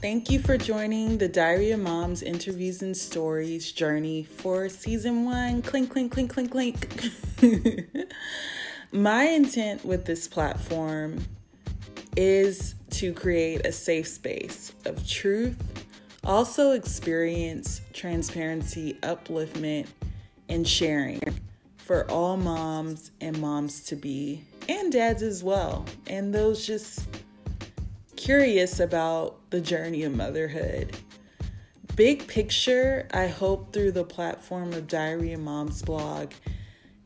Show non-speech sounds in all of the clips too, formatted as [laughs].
Thank you for joining the Diary of Moms Interviews and Stories journey for season one. Clink, clink, clink, clink, clink. [laughs] My intent with this platform is to create a safe space of truth, also experience transparency, upliftment, and sharing for all moms and moms to be, and dads as well, and those just curious about the journey of motherhood. Big picture, I hope through the platform of Diary of Moms blog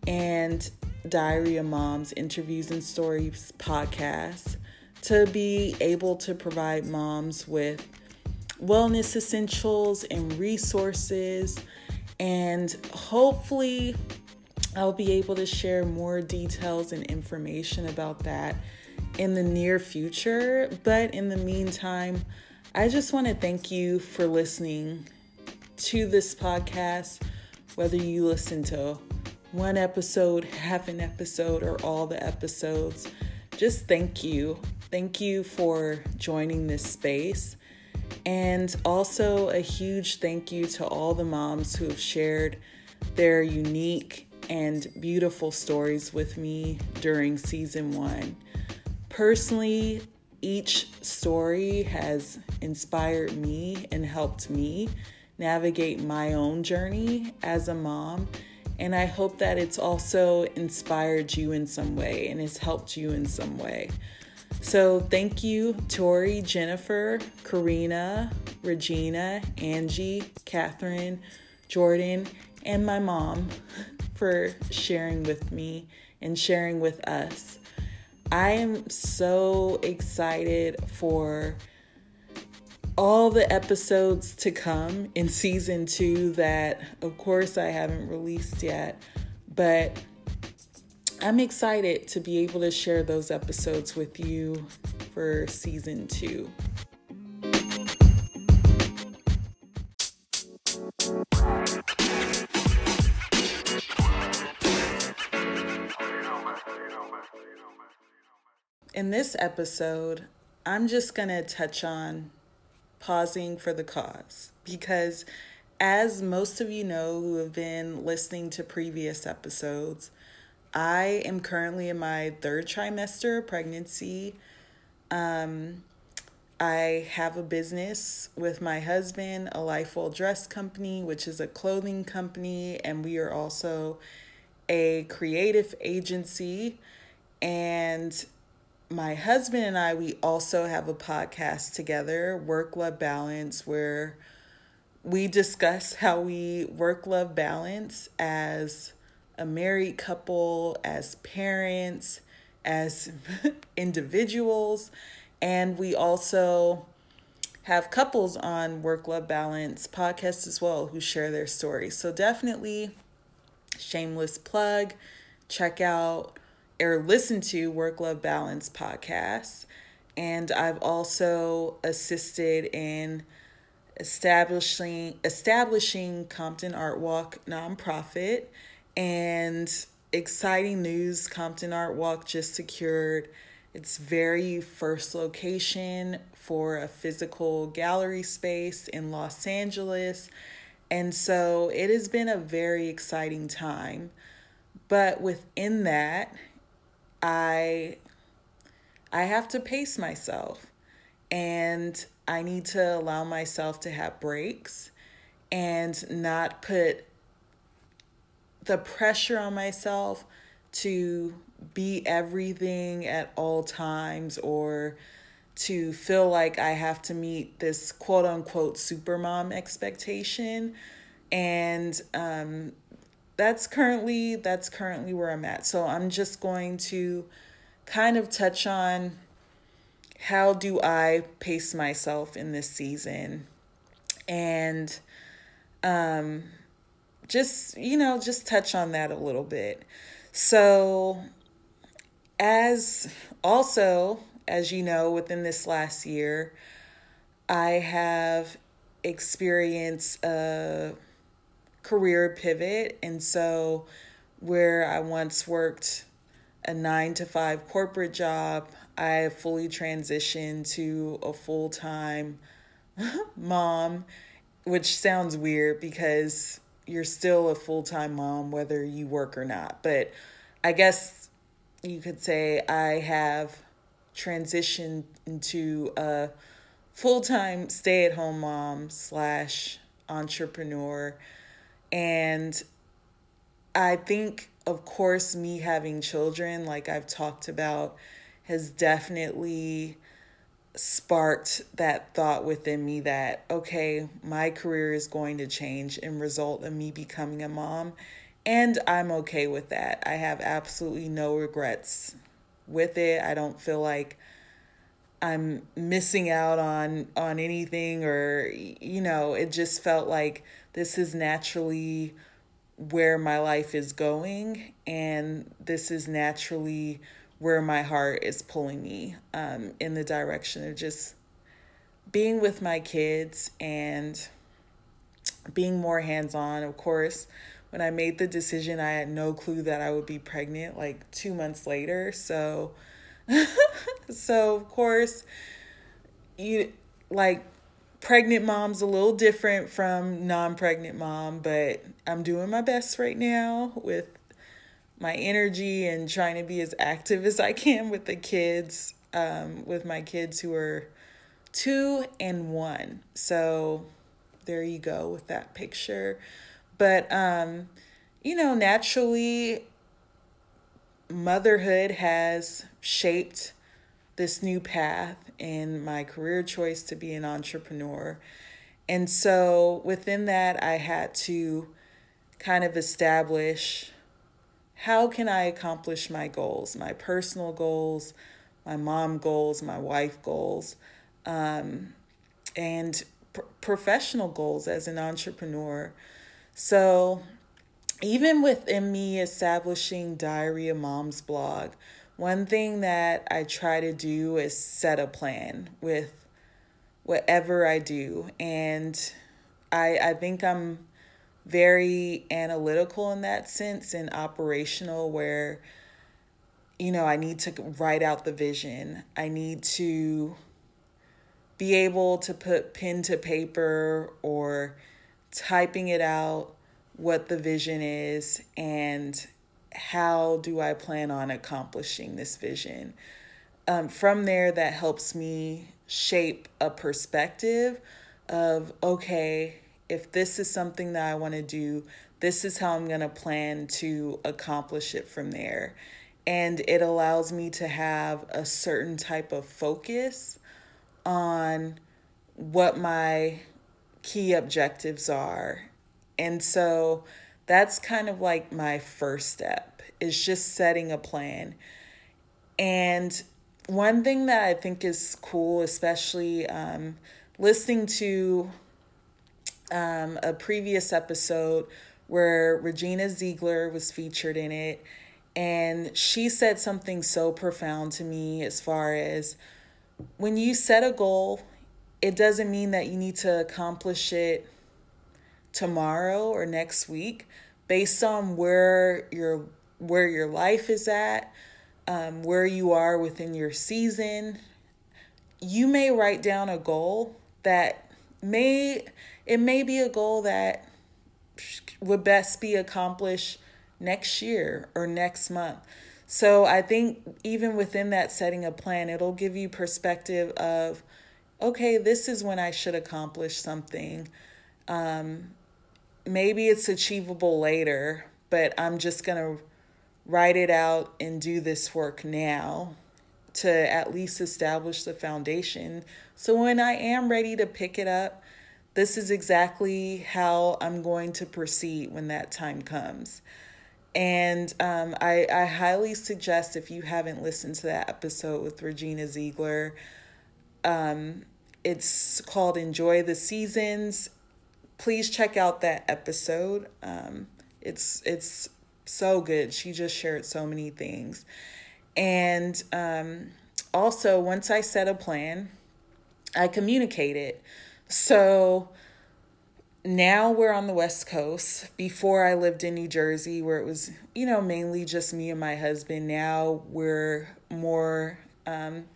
and Diary of Moms interviews and stories podcast to be able to provide moms with wellness essentials and resources. And hopefully, I'll be able to share more details and information about that in the near future. But in the meantime, I just want to thank you for listening to this podcast, whether you listen to one episode, half an episode, or all the episodes. Just thank you. Thank you for joining this space. And also a huge thank you to all the moms who have shared their unique and beautiful stories with me during season one. Personally, each story has inspired me and helped me navigate my own journey as a mom. And I hope that it's also inspired you in some way and has helped you in some way. So, thank you, Tori, Jennifer, Karina, Regina, Angie, Catherine, Jordan, and my mom [laughs] for sharing with me and sharing with us. I am so excited for all the episodes to come in season two that, of course, I haven't released yet, but I'm excited to be able to share those episodes with you for season two. In this episode, I'm just going to touch on pausing for the cause because, as most of you know who have been listening to previous episodes, I am currently in my third trimester of pregnancy. Um, I have a business with my husband, a Lifeful Dress Company, which is a clothing company, and we are also a creative agency. And my husband and I, we also have a podcast together, Work Love Balance, where we discuss how we work love balance as a married couple, as parents, as [laughs] individuals. And we also have couples on Work Love Balance podcast as well who share their stories. So definitely, shameless plug, check out or listen to Work Love Balance podcasts. And I've also assisted in establishing establishing Compton Art Walk nonprofit and exciting news Compton Art Walk just secured its very first location for a physical gallery space in Los Angeles. And so it has been a very exciting time. But within that, I I have to pace myself and I need to allow myself to have breaks and not put the pressure on myself to be everything at all times or to feel like I have to meet this quote unquote supermom expectation. And um, that's currently that's currently where I'm at. So I'm just going to kind of touch on how do I pace myself in this season and um just you know just touch on that a little bit. So as also as you know within this last year I have experienced a career pivot. And so, where I once worked a nine to five corporate job, I fully transitioned to a full time [laughs] mom, which sounds weird because you're still a full time mom, whether you work or not. But I guess you could say I have transitioned into a full time stay at home mom slash entrepreneur. And I think, of course, me having children, like I've talked about, has definitely sparked that thought within me that, okay, my career is going to change and result in me becoming a mom. And I'm okay with that. I have absolutely no regrets with it. I don't feel like I'm missing out on on anything or you know, it just felt like this is naturally where my life is going and this is naturally where my heart is pulling me um, in the direction of just being with my kids and being more hands on. Of course, when I made the decision, I had no clue that I would be pregnant like two months later. So, [laughs] so of course, you like pregnant mom's a little different from non pregnant mom, but I'm doing my best right now with my energy and trying to be as active as I can with the kids, um, with my kids who are two and one. So there you go with that picture. But, um, you know, naturally, motherhood has shaped this new path in my career choice to be an entrepreneur. And so within that, I had to kind of establish how can I accomplish my goals, my personal goals, my mom goals, my wife goals, um, and pr- professional goals as an entrepreneur. So, even within me establishing Diary of Mom's blog, one thing that I try to do is set a plan with whatever I do. And I, I think I'm very analytical in that sense and operational where you know I need to write out the vision. I need to be able to put pen to paper or typing it out what the vision is and how do I plan on accomplishing this vision. Um, from there, that helps me shape a perspective of okay, if this is something that I want to do, this is how I'm going to plan to accomplish it from there. And it allows me to have a certain type of focus on what my key objectives are. And so that's kind of like my first step is just setting a plan. And one thing that I think is cool, especially um, listening to um, a previous episode where Regina Ziegler was featured in it. And she said something so profound to me as far as when you set a goal, it doesn't mean that you need to accomplish it tomorrow or next week based on where your where your life is at um, where you are within your season you may write down a goal that may it may be a goal that would best be accomplished next year or next month. So I think even within that setting a plan, it'll give you perspective of, okay, this is when I should accomplish something. Um, maybe it's achievable later, but I'm just going to write it out and do this work now to at least establish the foundation. So when I am ready to pick it up, this is exactly how I'm going to proceed when that time comes. And um, I, I highly suggest if you haven't listened to that episode with Regina Ziegler, um, it's called Enjoy the Seasons. Please check out that episode. Um, it's it's so good. She just shared so many things. And um, also, once I set a plan, I communicate it. So now we're on the West Coast. Before I lived in New Jersey, where it was, you know, mainly just me and my husband. Now we're more um,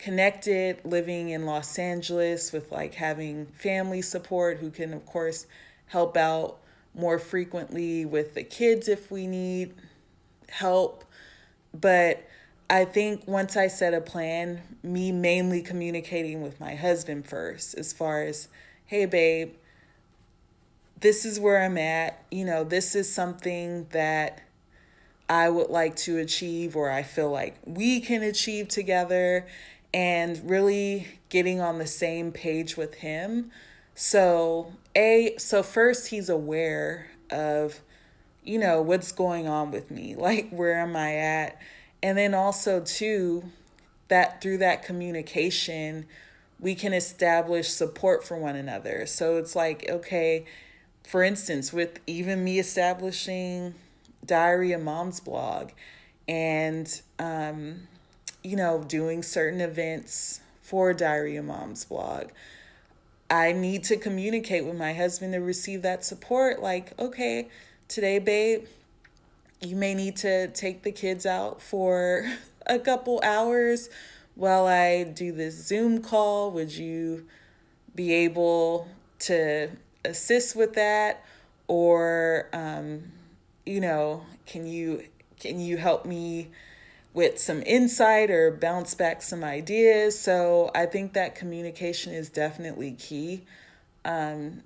connected living in Los Angeles with like having family support who can, of course, help out more frequently with the kids if we need help. But I think once I set a plan, me mainly communicating with my husband first, as far as, hey, babe, this is where I'm at. You know, this is something that I would like to achieve, or I feel like we can achieve together, and really getting on the same page with him. So, A, so first, he's aware of, you know, what's going on with me, [laughs] like, where am I at? And then also, too, that through that communication, we can establish support for one another. So it's like, okay, for instance, with even me establishing Diary of Mom's blog and, um, you know, doing certain events for Diary of Mom's blog, I need to communicate with my husband to receive that support. Like, okay, today, babe, you may need to take the kids out for [laughs] a couple hours while I do this Zoom call. Would you be able to assist with that or um, you know can you can you help me with some insight or bounce back some ideas so i think that communication is definitely key um,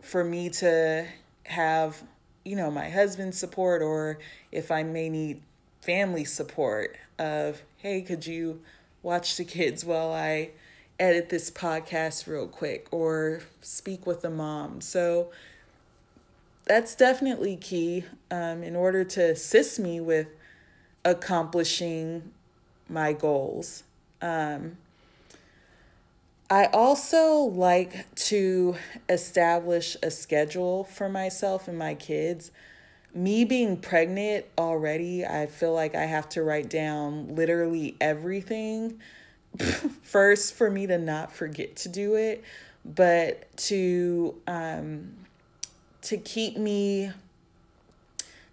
for me to have you know my husband's support or if i may need family support of hey could you watch the kids while i edit this podcast real quick or speak with the mom. So that's definitely key um, in order to assist me with accomplishing my goals. Um, I also like to establish a schedule for myself and my kids. Me being pregnant already, I feel like I have to write down literally everything [laughs] first for me to not forget to do it, but to um to keep me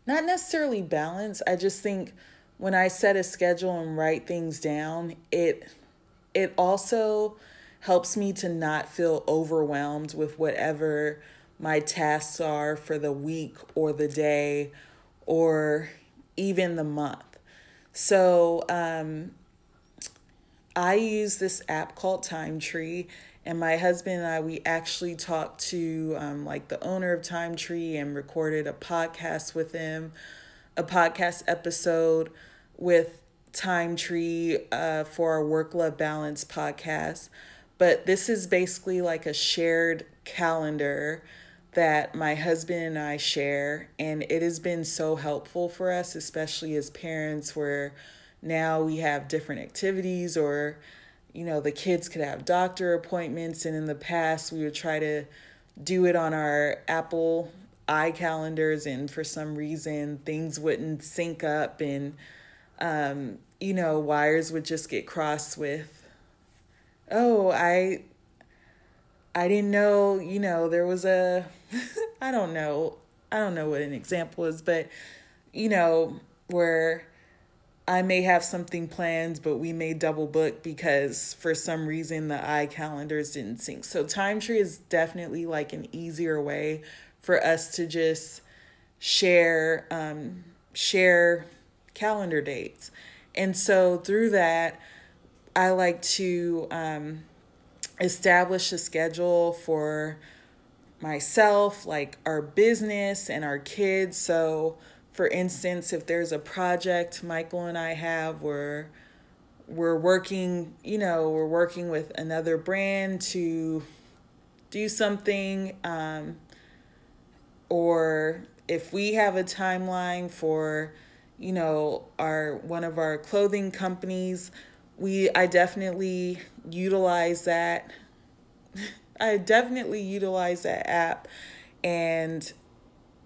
not necessarily balanced. I just think when I set a schedule and write things down, it it also helps me to not feel overwhelmed with whatever my tasks are for the week or the day or even the month. So, um, I use this app called TimeTree, and my husband and I we actually talked to um, like the owner of TimeTree and recorded a podcast with him, a podcast episode with TimeTree uh, for our Work Love Balance podcast. But this is basically like a shared calendar that my husband and I share, and it has been so helpful for us, especially as parents, where now we have different activities or you know the kids could have doctor appointments and in the past we would try to do it on our apple iCalendars and for some reason things wouldn't sync up and um, you know wires would just get crossed with oh i i didn't know you know there was a [laughs] i don't know i don't know what an example is but you know where I may have something planned, but we may double book because for some reason the i calendars didn't sync. So TimeTree is definitely like an easier way for us to just share um, share calendar dates. And so through that, I like to um, establish a schedule for myself, like our business and our kids. So for instance, if there's a project Michael and I have where we're working, you know, we're working with another brand to do something, um, or if we have a timeline for, you know, our one of our clothing companies, we I definitely utilize that. [laughs] I definitely utilize that app and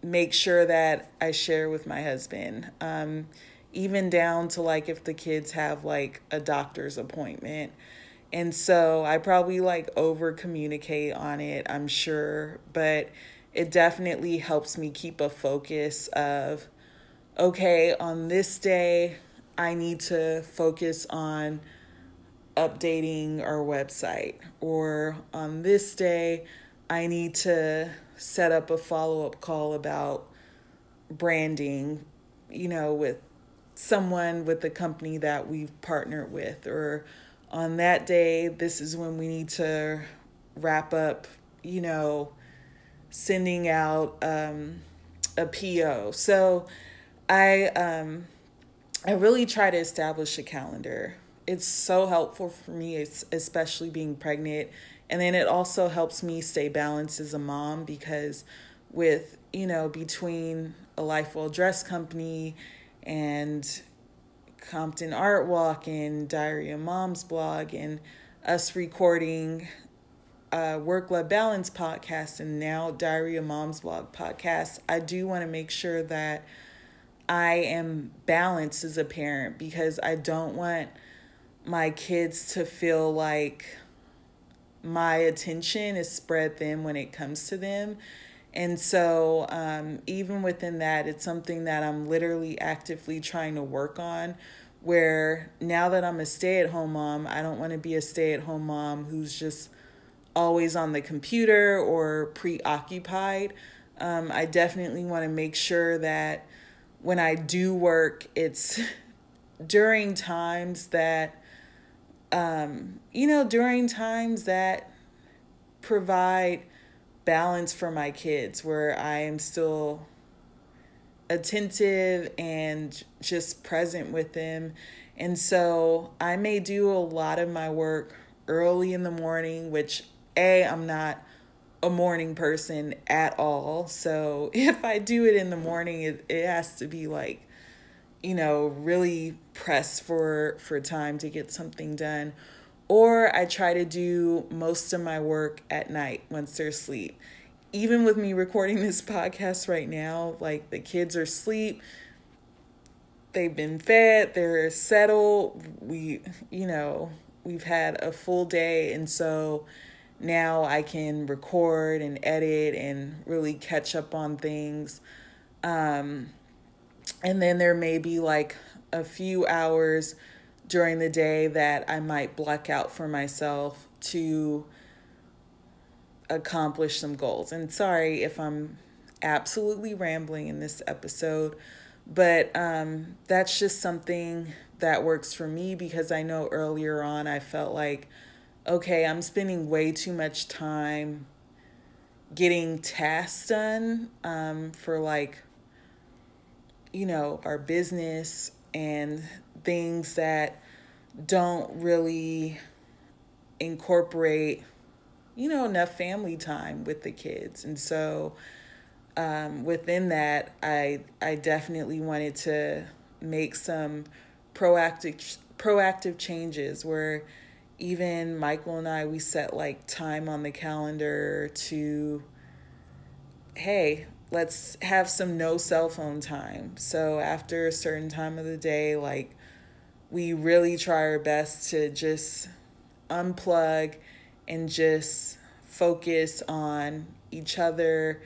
make sure that I share with my husband. Um, even down to like if the kids have like a doctor's appointment. And so I probably like over communicate on it, I'm sure, but it definitely helps me keep a focus of okay, on this day, I need to focus on updating our website, or on this day, I need to set up a follow up call about branding, you know, with someone with the company that we've partnered with, or on that day, this is when we need to wrap up, you know, sending out um, a PO. So I um, I really try to establish a calendar. It's so helpful for me, especially being pregnant. And then it also helps me stay balanced as a mom because with, you know, between a Life Well Dress company and Compton Art Walk and Diary of Mom's blog and us recording Work Life Balance podcast and now Diary of Mom's blog podcast, I do want to make sure that I am balanced as a parent because I don't want my kids to feel like my attention is spread thin when it comes to them. And so, um, even within that, it's something that I'm literally actively trying to work on. Where now that I'm a stay at home mom, I don't want to be a stay at home mom who's just always on the computer or preoccupied. Um, I definitely want to make sure that when I do work, it's [laughs] during times that, um, you know, during times that provide balance for my kids where I am still attentive and just present with them. And so I may do a lot of my work early in the morning, which A, I'm not a morning person at all. So [laughs] if I do it in the morning, it, it has to be like, you know, really press for for time to get something done. Or I try to do most of my work at night once they're asleep. Even with me recording [laughs] this podcast right now, like the kids are asleep, they've been fed, they're settled. We, you know, we've had a full day. And so now I can record and edit and really catch up on things. Um, and then there may be like a few hours during the day that I might block out for myself to accomplish some goals. And sorry if I'm absolutely rambling in this episode, but um, that's just something that works for me because I know earlier on I felt like okay, I'm spending way too much time getting tasks done um, for like, you know, our business and things that don't really incorporate, you know, enough family time with the kids. And so um, within that, I I definitely wanted to make some proactive proactive changes where even Michael and I, we set like time on the calendar to, hey, let's have some no cell phone time. So after a certain time of the day, like we really try our best to just unplug and just focus on each other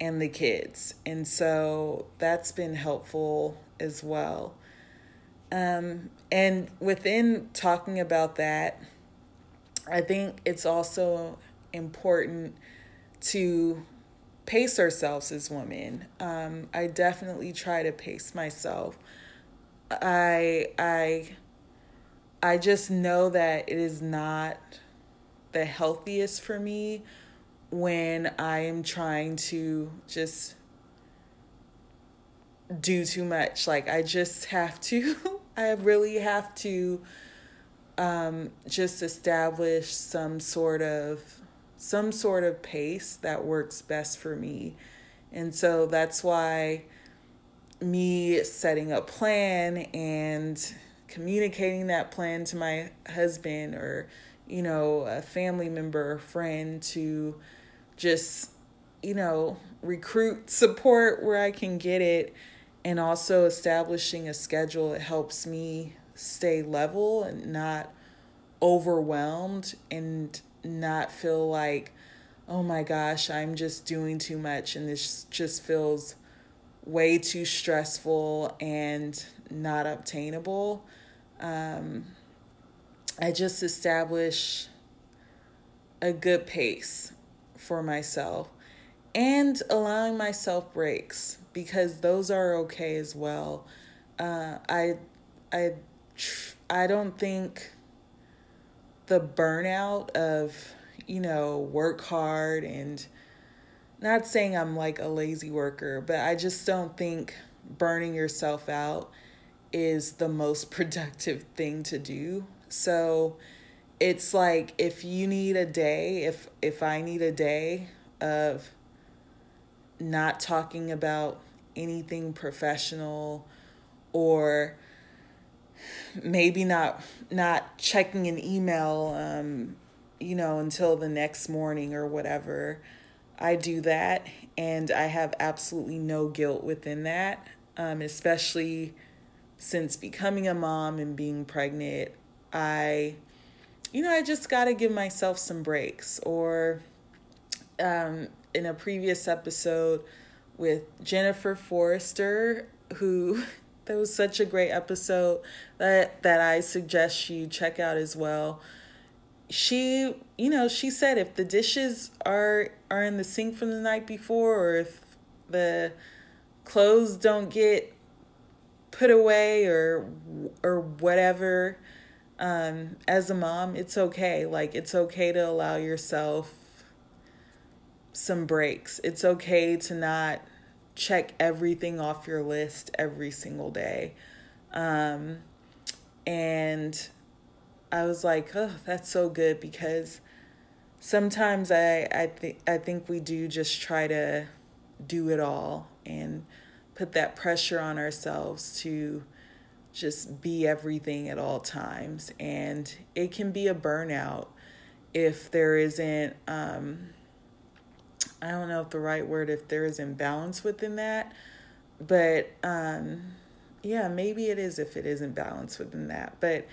and the kids. And so that's been helpful as well. Um, and within talking about that, I think it's also important to pace ourselves as women. Um, I definitely try to pace myself. I I I just know that it is not the healthiest for me when I am trying to just do too much. Like I just have to [laughs] I really have to um, just establish some sort of some sort of pace that works best for me. And so that's why me setting a plan and communicating that plan to my husband or you know a family member or friend to just you know recruit support where I can get it and also establishing a schedule it helps me stay level and not overwhelmed and not feel like oh my gosh i'm just doing too much and this just feels way too stressful and not obtainable. Um, I just establish a good pace for myself and allowing myself breaks because those are okay as well. Uh, I, I, I don't think the burnout of you know work hard and not saying I'm like a lazy worker, but I just don't think burning yourself out is the most [laughs] productive thing to do. So it's like if you need a day, if if I need a day of not talking about anything professional or maybe not not checking an email um, you know until the next morning or whatever i do that. And i have absolutely no guilt within that um, especially since becoming a mom and being pregnant i you know i just got to give myself some breaks. Or um, in a previous episode with jennifer forrester who [laughs] that was such a great episode that that I suggest you check out as well. She, you know, she said if the dishes are are in the sink from the night before or if the clothes don't get put away or or whatever um as a mom, it's okay. Like it's okay to allow yourself some breaks. It's okay to not check everything off your list every single day. Um, and I was like, oh, that's so good because sometimes I, I think I think we do just try to do it all and put that pressure on ourselves to just be everything at all times and it can be a burnout if there isn't um, I don't know if the right word if there is imbalance within that, but um, yeah, maybe it is if it isn't balanced within that. But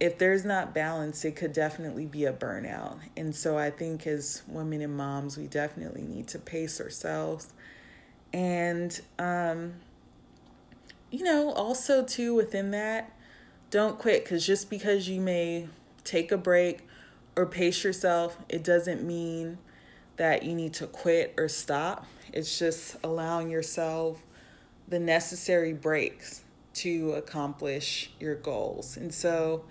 if there's not balance, it could definitely be a burnout. And so I think as women and moms, we definitely need to pace ourselves. And, um, you know, also too within that, don't quit because just because you may take a break or pace yourself, it doesn't mean that you need to quit or stop. It's just allowing yourself the necessary breaks to accomplish your goals. And so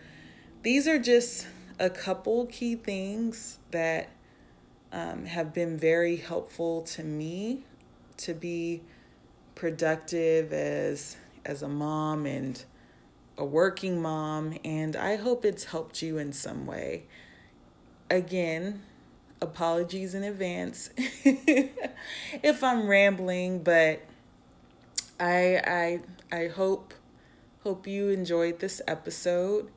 these are just a couple key things that um, have been very helpful to me to be productive as as a mom and a working mom and I hope it's helped you in some way. Again, apologies in advance [laughs] if I'm rambling, but I I I hope hope you enjoyed this episode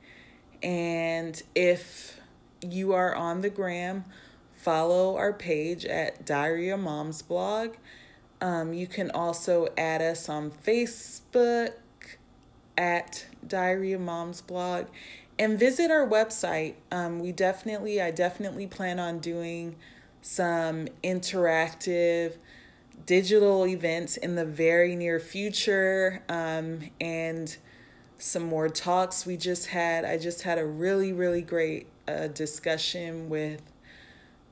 and if you are on the gram, follow our page at Diary Mom's blog. Um, you can also add us on Facebook at Diary Mom's blog and visit our website. Um, we definitely, I definitely plan on doing some interactive digital events in the very near future um, and some more talks. We just had, I just had a really, really great uh, discussion with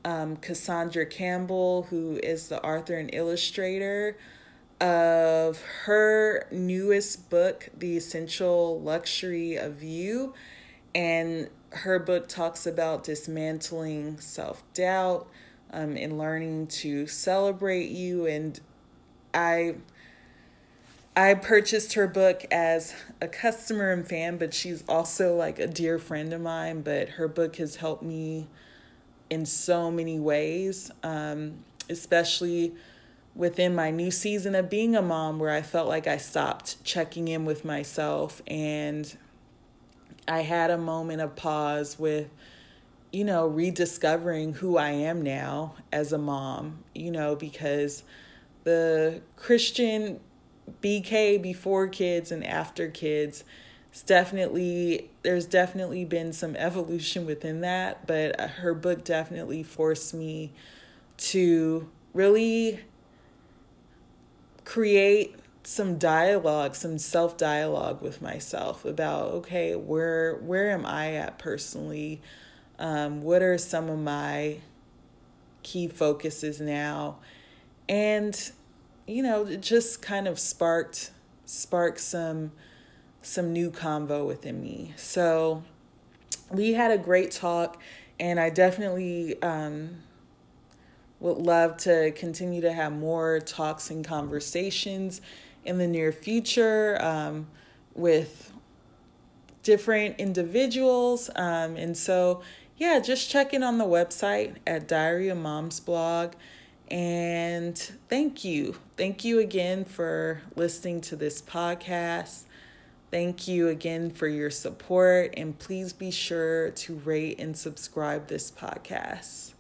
um, Cassandra Campbell, who is the author and illustrator of her newest book, The Essential Luxury of You and her book talks about dismantling self doubt um, and learning to celebrate you. And I. I purchased her book as a customer and fan, but she's also like a dear friend of mine. But her book has helped me in so many ways, um, especially within my new season of being a mom, where I felt like I stopped checking in with myself and I had a moment of pause with, you know, rediscovering who I am now as a mom, you know, because the Christian BK before kids and after kids it's definitely there's definitely been some evolution within that but uh, her book definitely forced me to really create some dialogue, some self dialogue with myself about okay, where where am I at personally? Um, what are some of my key focuses now? And you know, it just kind of sparked sparked some some new convo within me. So we had a great talk, and I definitely um, would love to continue to have more talks and conversations in the near future um, with different individuals. Um, and so, yeah, just check in on the website at Diary of Mom's blog. And thank you. Thank you again for listening to this podcast. Thank you again for your support. And please be sure to rate and subscribe this podcast.